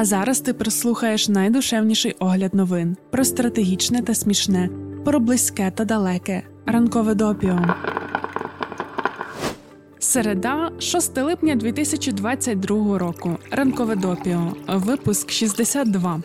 А зараз ти прослухаєш найдушевніший огляд новин про стратегічне та смішне, про близьке та далеке, ранкове допіо. Середа, 6 липня 2022 року. Ранкове допіо. Випуск 62.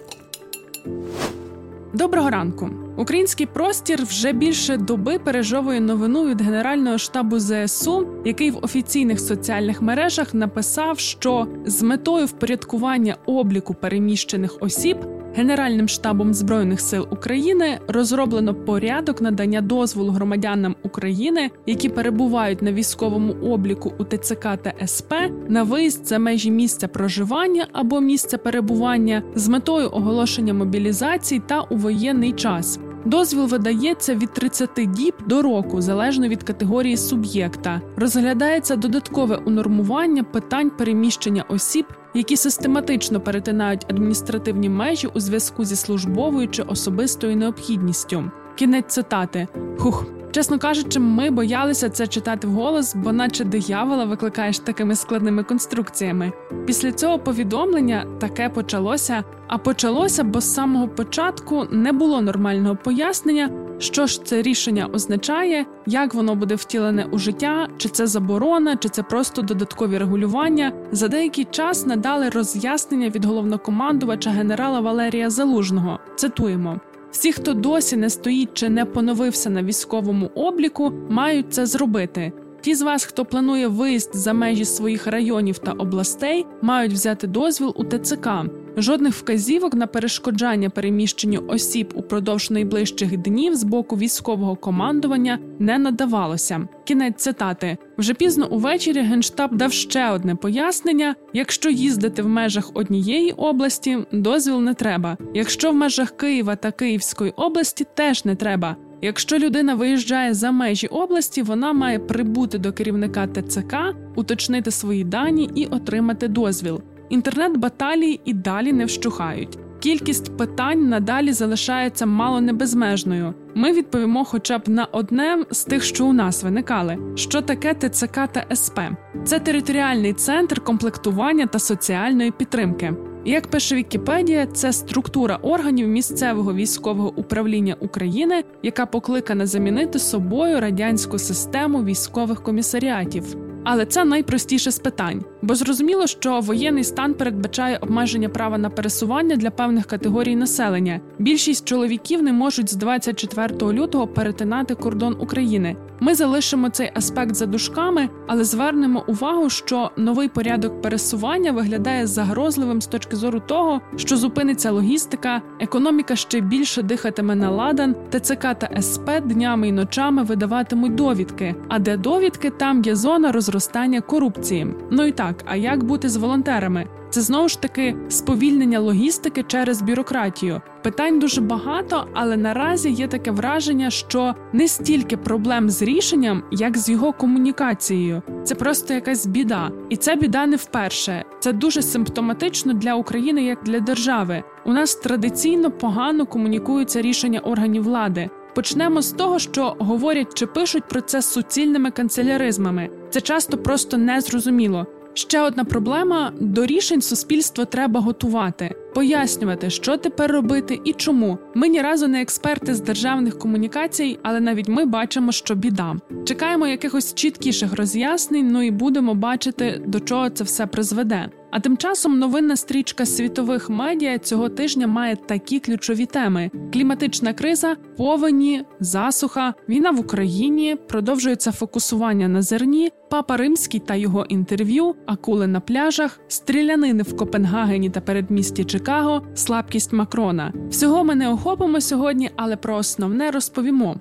Доброго ранку. Український простір вже більше доби пережовує новину від Генерального штабу ЗСУ, який в офіційних соціальних мережах написав, що з метою впорядкування обліку переміщених осіб Генеральним штабом збройних сил України розроблено порядок надання дозволу громадянам України, які перебувають на військовому обліку у ТЦК та СП, на виїзд за межі місця проживання або місця перебування з метою оголошення мобілізації та у воєнний час. Дозвіл видається від 30 діб до року, залежно від категорії суб'єкта. Розглядається додаткове унормування питань переміщення осіб, які систематично перетинають адміністративні межі у зв'язку зі службовою чи особистою необхідністю. Кінець цитати. Хух. Чесно кажучи, ми боялися це читати вголос, бо наче диявола викликаєш такими складними конструкціями. Після цього повідомлення таке почалося, а почалося, бо з самого початку не було нормального пояснення, що ж це рішення означає, як воно буде втілене у життя, чи це заборона, чи це просто додаткові регулювання. За деякий час надали роз'яснення від головнокомандувача генерала Валерія Залужного. Цитуємо. Всі, хто досі не стоїть чи не поновився на військовому обліку, мають це зробити. Ті з вас, хто планує виїзд за межі своїх районів та областей, мають взяти дозвіл у ТЦК. Жодних вказівок на перешкоджання переміщенню осіб упродовж найближчих днів з боку військового командування не надавалося. Кінець цитати вже пізно увечері генштаб дав ще одне пояснення: якщо їздити в межах однієї області, дозвіл не треба. Якщо в межах Києва та Київської області, теж не треба. Якщо людина виїжджає за межі області, вона має прибути до керівника ТЦК, уточнити свої дані і отримати дозвіл. Інтернет-баталії і далі не вщухають. Кількість питань надалі залишається мало не безмежною. Ми відповімо, хоча б на одне з тих, що у нас виникали: що таке ТЦК та СП. Це територіальний центр комплектування та соціальної підтримки. Як пише Вікіпедія, це структура органів місцевого військового управління України, яка покликана замінити собою радянську систему військових комісаріатів. Але це найпростіше з питань, бо зрозуміло, що воєнний стан передбачає обмеження права на пересування для певних категорій населення. Більшість чоловіків не можуть з 24 лютого перетинати кордон України. Ми залишимо цей аспект за дужками, але звернемо увагу, що новий порядок пересування виглядає загрозливим з точки зору того, що зупиниться логістика, економіка ще більше дихатиме на ладан, ТЦК та СП днями й ночами видаватимуть довідки. А де довідки, там є зона розростання корупції. Ну і так, а як бути з волонтерами? Це знову ж таки сповільнення логістики через бюрократію. Питань дуже багато, але наразі є таке враження, що не стільки проблем з рішенням, як з його комунікацією. Це просто якась біда, і це біда не вперше. Це дуже симптоматично для України як для держави. У нас традиційно погано комунікуються рішення органів влади. Почнемо з того, що говорять чи пишуть про це суцільними канцеляризмами. Це часто просто незрозуміло. Ще одна проблема: до рішень суспільство треба готувати, пояснювати, що тепер робити і чому. Ми ні разу не експерти з державних комунікацій, але навіть ми бачимо, що біда. Чекаємо якихось чіткіших роз'яснень, ну і будемо бачити, до чого це все призведе. А тим часом новинна стрічка світових медіа цього тижня має такі ключові теми: кліматична криза, повені, засуха, війна в Україні, продовжується фокусування на зерні, папа римський та його інтерв'ю, акули на пляжах, стрілянини в Копенгагені та передмісті Чикаго, слабкість Макрона. Всього ми не охопимо сьогодні, але про основне розповімо.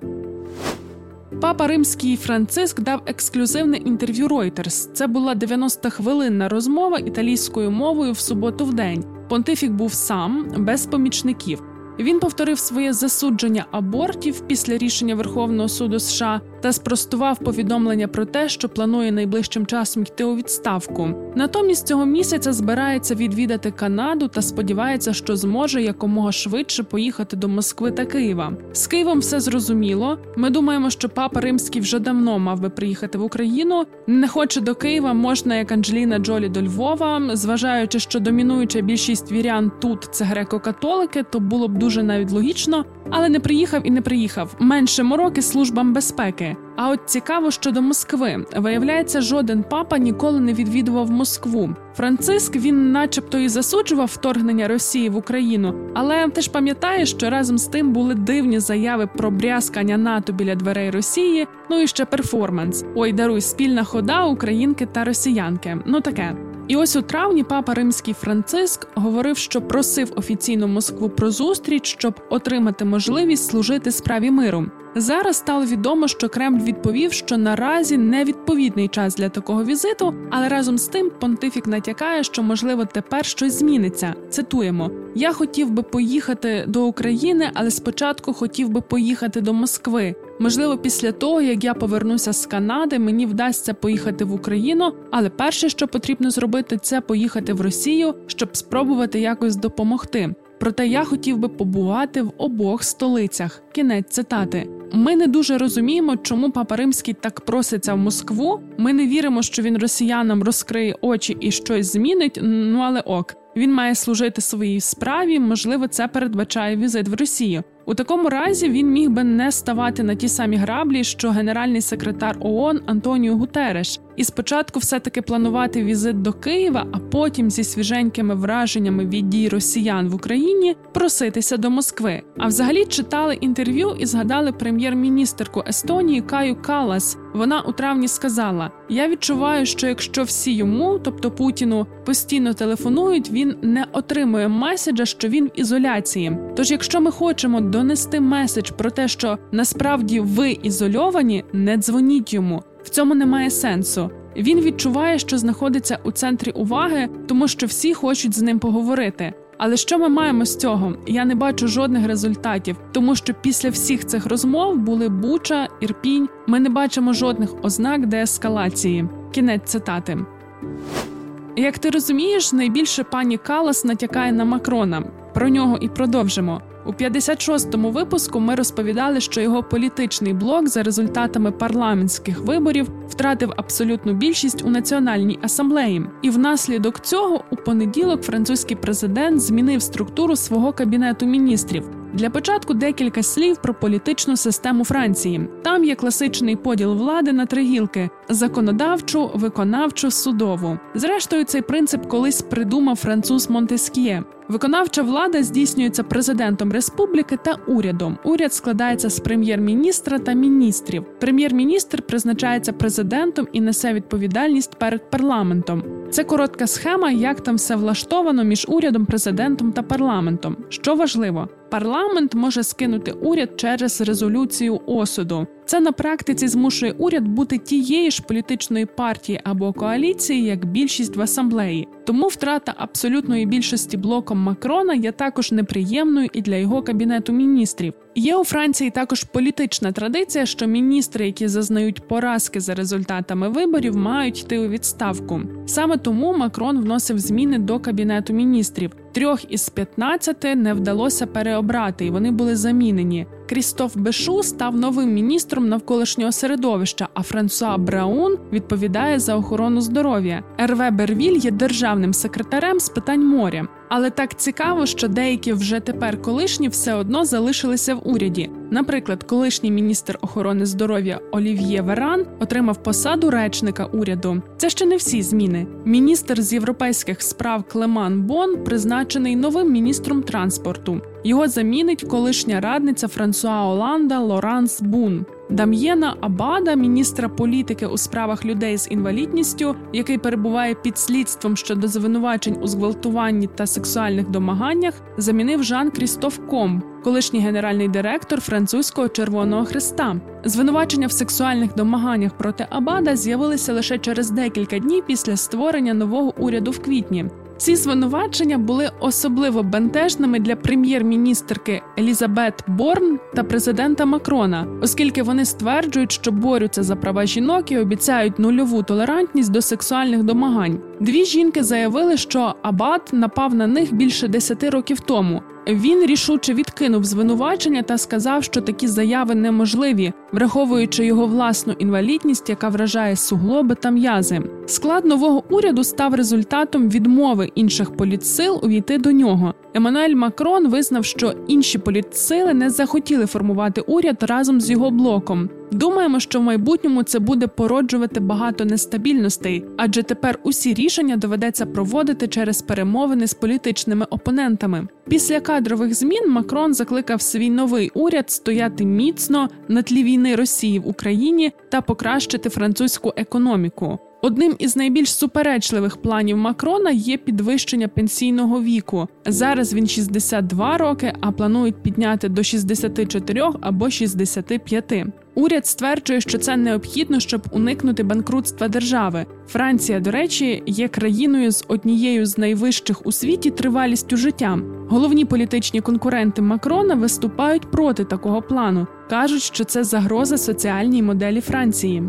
Папа Римський Франциск дав ексклюзивне інтерв'ю Reuters. Це була 90-хвилинна розмова італійською мовою в суботу в день. Понтифік був сам без помічників. Він повторив своє засудження абортів після рішення Верховного суду США та спростував повідомлення про те, що планує найближчим часом йти у відставку. Натомість цього місяця збирається відвідати Канаду та сподівається, що зможе якомога швидше поїхати до Москви та Києва. З Києвом все зрозуміло. Ми думаємо, що папа римський вже давно мав би приїхати в Україну. Не хоче до Києва, можна як Анджеліна Джолі до Львова. Зважаючи, що домінуюча більшість вірян тут це греко-католики, то було б дуже навіть логічно, але не приїхав і не приїхав. Менше мороки службам безпеки. А от цікаво щодо Москви. Виявляється, жоден папа ніколи не відвідував Москву. Франциск він, начебто, і засуджував вторгнення Росії в Україну, але ти ж пам'ятаєш, що разом з тим були дивні заяви про брязкання НАТО біля дверей Росії. Ну і ще перформанс. Ой, даруй спільна хода українки та росіянки. Ну таке. І ось у травні папа римський Франциск говорив, що просив офіційну Москву про зустріч, щоб отримати можливість служити справі миру. Зараз стало відомо, що Кремль відповів, що наразі невідповідний час для такого візиту, але разом з тим понтифік натякає, що можливо тепер щось зміниться. Цитуємо: я хотів би поїхати до України, але спочатку хотів би поїхати до Москви. Можливо, після того як я повернуся з Канади, мені вдасться поїхати в Україну, але перше, що потрібно зробити, це поїхати в Росію, щоб спробувати якось допомогти. Проте я хотів би побувати в обох столицях. Кінець цитати. Ми не дуже розуміємо, чому папа римський так проситься в Москву. Ми не віримо, що він росіянам розкриє очі і щось змінить. Ну але ок, він має служити своїй справі. Можливо, це передбачає візит в Росію. У такому разі він міг би не ставати на ті самі граблі, що генеральний секретар ООН Антоніо Гутереш, і спочатку все-таки планувати візит до Києва, а потім зі свіженькими враженнями від дій росіян в Україні проситися до Москви. А взагалі читали інтерв'ю і згадали прем'єр-міністерку Естонії Каю Калас. Вона у травні сказала: Я відчуваю, що якщо всі йому, тобто Путіну, постійно телефонують, він не отримує меседжа, що він в ізоляції. Тож, якщо ми хочемо донести меседж про те, що насправді ви ізольовані, не дзвоніть йому. В цьому немає сенсу. Він відчуває, що знаходиться у центрі уваги, тому що всі хочуть з ним поговорити. Але що ми маємо з цього? Я не бачу жодних результатів, тому що після всіх цих розмов були Буча, Ірпінь. Ми не бачимо жодних ознак деескалації. Кінець цитати. Як ти розумієш, найбільше пані Калас натякає на Макрона. Про нього і продовжимо. У 56-му випуску ми розповідали, що його політичний блок за результатами парламентських виборів втратив абсолютну більшість у національній асамблеї, і внаслідок цього у понеділок французький президент змінив структуру свого кабінету міністрів. Для початку декілька слів про політичну систему Франції. Там є класичний поділ влади на три гілки: законодавчу, виконавчу, судову. Зрештою, цей принцип колись придумав француз Монтескіє. Виконавча влада здійснюється президентом республіки та урядом. Уряд складається з прем'єр-міністра та міністрів. Прем'єр-міністр призначається президентом і несе відповідальність перед парламентом. Це коротка схема, як там все влаштовано між урядом, президентом та парламентом. Що важливо, парламент може скинути уряд через резолюцію осуду. Це на практиці змушує уряд бути тієї ж політичної партії або коаліції, як більшість в асамблеї. Тому втрата абсолютної більшості блоком Макрона є також неприємною і для його кабінету міністрів. Є у Франції також політична традиція, що міністри, які зазнають поразки за результатами виборів, мають йти у відставку. Саме тому Макрон вносив зміни до кабінету міністрів. Трьох із 15 не вдалося переобрати, і вони були замінені. Крістоф Бешу став новим міністром навколишнього середовища, а Франсуа Браун відповідає за охорону здоров'я. Ерве Бервіль є державним секретарем з питань моря. Але так цікаво, що деякі вже тепер колишні все одно залишилися в уряді. Наприклад, колишній міністр охорони здоров'я Олів'є Веран отримав посаду речника уряду. Це ще не всі зміни. Міністр з європейських справ Клеман Бон призначений новим міністром транспорту. Його замінить колишня радниця Франсуа Оланда Лоранс Бун. Дам'єна Абада, міністра політики у справах людей з інвалідністю, який перебуває під слідством щодо звинувачень у зґвалтуванні та сексуальних домаганнях, замінив Жан Крістоф Комб, колишній генеральний директор французького Червоного Хреста. Звинувачення в сексуальних домаганнях проти Абада з'явилися лише через декілька днів після створення нового уряду в квітні. Ці звинувачення були особливо бентежними для прем'єр-міністрки Елізабет Борн та президента Макрона, оскільки вони стверджують, що борються за права жінок і обіцяють нульову толерантність до сексуальних домагань. Дві жінки заявили, що Абат напав на них більше десяти років тому. Він рішуче відкинув звинувачення та сказав, що такі заяви неможливі, враховуючи його власну інвалідність, яка вражає суглоби та м'язи. Склад нового уряду став результатом відмови інших політсил увійти до нього. Еммануель Макрон визнав, що інші політсили не захотіли формувати уряд разом з його блоком. Думаємо, що в майбутньому це буде породжувати багато нестабільностей, адже тепер усі рішення доведеться проводити через перемовини з політичними опонентами. Після кадрових змін Макрон закликав свій новий уряд стояти міцно на тлі війни Росії в Україні та покращити французьку економіку. Одним із найбільш суперечливих планів Макрона є підвищення пенсійного віку. Зараз він 62 роки, а планують підняти до 64 або 65. Уряд стверджує, що це необхідно, щоб уникнути банкрутства держави. Франція, до речі, є країною з однією з найвищих у світі тривалістю життя. Головні політичні конкуренти Макрона виступають проти такого плану, кажуть, що це загроза соціальній моделі Франції.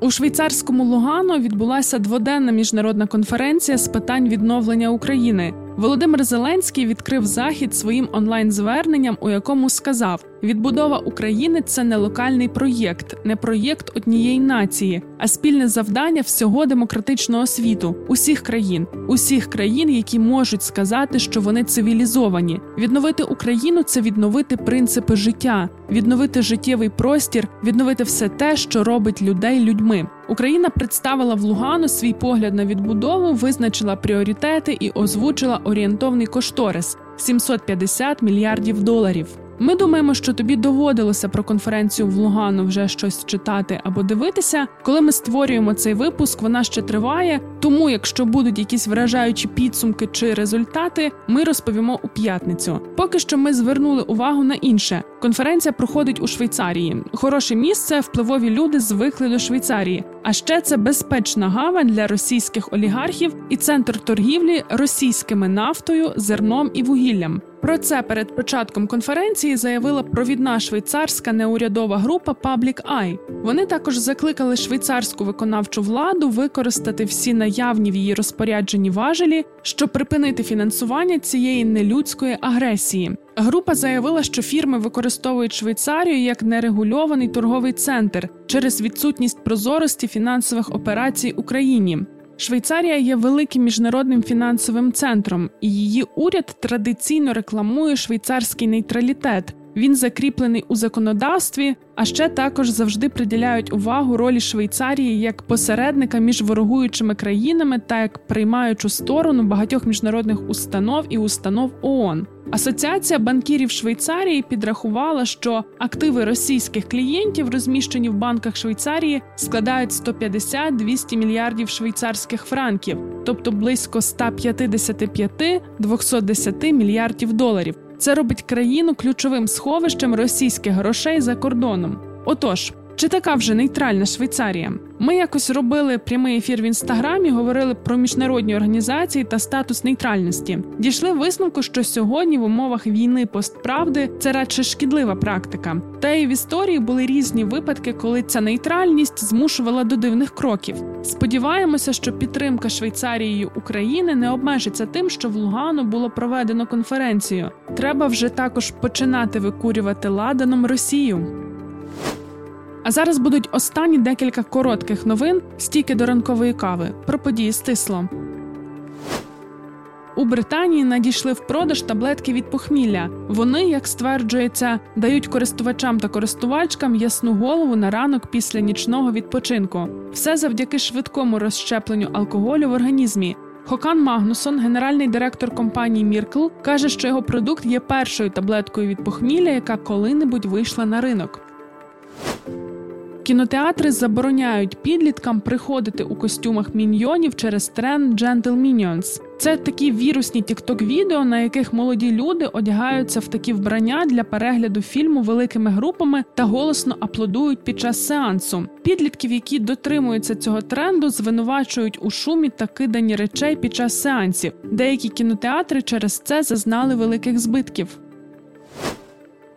У швейцарському Лугано відбулася дводенна міжнародна конференція з питань відновлення України. Володимир Зеленський відкрив захід своїм онлайн-зверненням, у якому сказав: відбудова України це не локальний проєкт, не проєкт однієї нації, а спільне завдання всього демократичного світу, усіх країн, усіх країн, які можуть сказати, що вони цивілізовані. Відновити Україну це відновити принципи життя, відновити життєвий простір, відновити все те, що робить людей людьми. Україна представила в Лугану свій погляд на відбудову, визначила пріоритети і озвучила орієнтовний кошторис 750 мільярдів доларів. Ми думаємо, що тобі доводилося про конференцію в Лугану вже щось читати або дивитися. Коли ми створюємо цей випуск, вона ще триває. Тому, якщо будуть якісь вражаючі підсумки чи результати, ми розповімо у п'ятницю. Поки що ми звернули увагу на інше. Конференція проходить у Швейцарії. Хороше місце, впливові люди звикли до Швейцарії. А ще це безпечна гавань для російських олігархів і центр торгівлі російськими нафтою, зерном і вугіллям. Про це перед початком конференції заявила провідна швейцарська неурядова група Public Eye. Вони також закликали швейцарську виконавчу владу використати всі наявні в її розпорядженні важелі, щоб припинити фінансування цієї нелюдської агресії. Група заявила, що фірми використовують Швейцарію як нерегульований торговий центр через відсутність прозорості фінансових операцій Україні. Швейцарія є великим міжнародним фінансовим центром, і її уряд традиційно рекламує швейцарський нейтралітет. Він закріплений у законодавстві, а ще також завжди приділяють увагу ролі Швейцарії як посередника між ворогуючими країнами та як приймаючу сторону багатьох міжнародних установ і установ ООН. Асоціація банкірів Швейцарії підрахувала, що активи російських клієнтів, розміщені в банках Швейцарії, складають 150-200 мільярдів швейцарських франків, тобто близько 155-210 мільярдів доларів. Це робить країну ключовим сховищем російських грошей за кордоном. Отож. Чи така вже нейтральна Швейцарія? Ми якось робили прямий ефір в інстаграмі, говорили про міжнародні організації та статус нейтральності. Дійшли висновку, що сьогодні в умовах війни постправди це радше шкідлива практика. Та й в історії були різні випадки, коли ця нейтральність змушувала до дивних кроків. Сподіваємося, що підтримка Швейцарією України не обмежиться тим, що в Лугану було проведено конференцію. Треба вже також починати викурювати ладаном Росію. А зараз будуть останні декілька коротких новин стійки до ранкової кави про події стисло. У Британії надійшли в продаж таблетки від похмілля. Вони, як стверджується, дають користувачам та користувачкам ясну голову на ранок після нічного відпочинку. Все завдяки швидкому розщепленню алкоголю в організмі. Хокан Магнусон, генеральний директор компанії Міркл, каже, що його продукт є першою таблеткою від похмілля, яка коли-небудь вийшла на ринок. Кінотеатри забороняють підліткам приходити у костюмах міньйонів через тренд Gentle Minions. Це такі вірусні тікток-відео, на яких молоді люди одягаються в такі вбрання для перегляду фільму великими групами та голосно аплодують під час сеансу. Підлітків, які дотримуються цього тренду, звинувачують у шумі та киданні речей під час сеансів. Деякі кінотеатри через це зазнали великих збитків.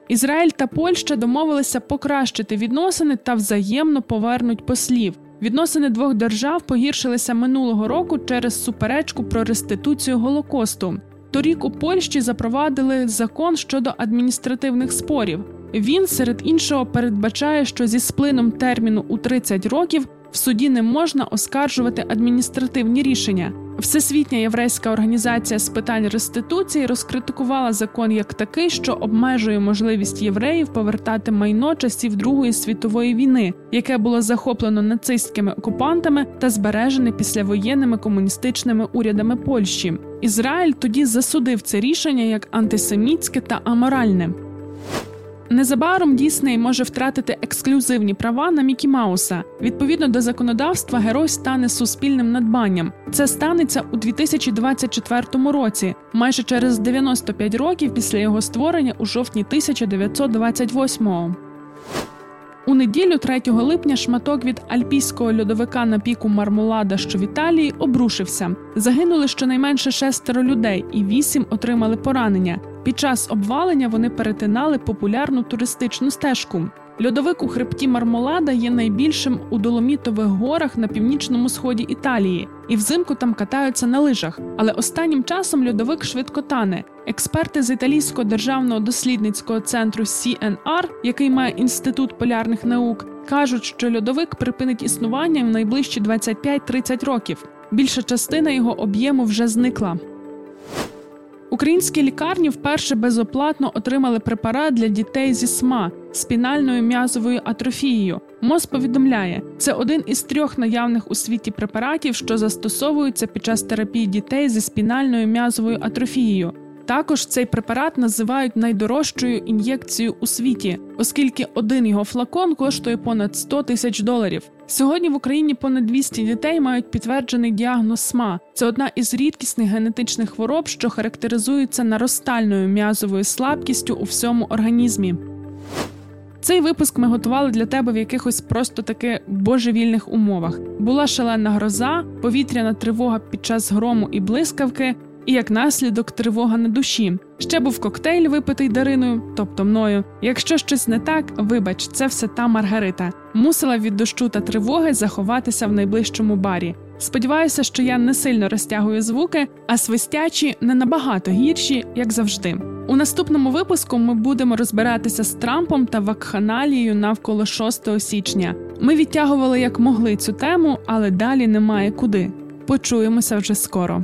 Ізраїль та Польща домовилися покращити відносини та взаємно повернуть послів. Відносини двох держав погіршилися минулого року через суперечку про реституцію голокосту. Торік у Польщі запровадили закон щодо адміністративних спорів. Він серед іншого передбачає, що зі сплином терміну у 30 років в суді не можна оскаржувати адміністративні рішення. Всесвітня єврейська організація з питань реституції розкритикувала закон як такий, що обмежує можливість євреїв повертати майно часів Другої світової війни, яке було захоплено нацистськими окупантами та збережене післявоєнними комуністичними урядами Польщі. Ізраїль тоді засудив це рішення як антисемітське та аморальне. Незабаром Дісней може втратити ексклюзивні права на Мікі Мауса. Відповідно до законодавства, герой стане суспільним надбанням. Це станеться у 2024 році, майже через 95 років після його створення у жовтні 1928-го. У неділю 3 липня шматок від альпійського льодовика на піку Мармолада, що в Італії, обрушився. Загинули щонайменше шестеро людей, і вісім отримали поранення. Під час обвалення вони перетинали популярну туристичну стежку. Льодовик у хребті Мармолада є найбільшим у Доломітових горах на північному сході Італії, і взимку там катаються на лижах. Але останнім часом льодовик швидко тане. Експерти з італійського державного дослідницького центру CNR, який має інститут полярних наук, кажуть, що льодовик припинить існування в найближчі 25-30 років. Більша частина його об'єму вже зникла. Українські лікарні вперше безоплатно отримали препарат для дітей зі СМА спінальною м'язовою атрофією. МОЗ повідомляє, це один із трьох наявних у світі препаратів, що застосовуються під час терапії дітей зі спінальною м'язовою атрофією. Також цей препарат називають найдорожчою ін'єкцією у світі, оскільки один його флакон коштує понад 100 тисяч доларів. Сьогодні в Україні понад 200 дітей мають підтверджений діагноз СМА. Це одна із рідкісних генетичних хвороб, що характеризується наростальною м'язовою слабкістю у всьому організмі. Цей випуск ми готували для тебе в якихось просто таки божевільних умовах. Була шалена гроза, повітряна тривога під час грому і блискавки, і як наслідок тривога на душі. Ще був коктейль, випитий Дариною, тобто мною. Якщо щось не так, вибач, це все та Маргарита. Мусила від дощу та тривоги заховатися в найближчому барі. Сподіваюся, що я не сильно розтягую звуки, а свистячі не набагато гірші, як завжди. У наступному випуску ми будемо розбиратися з Трампом та вакханалією навколо 6 січня. Ми відтягували як могли цю тему, але далі немає куди. Почуємося вже скоро.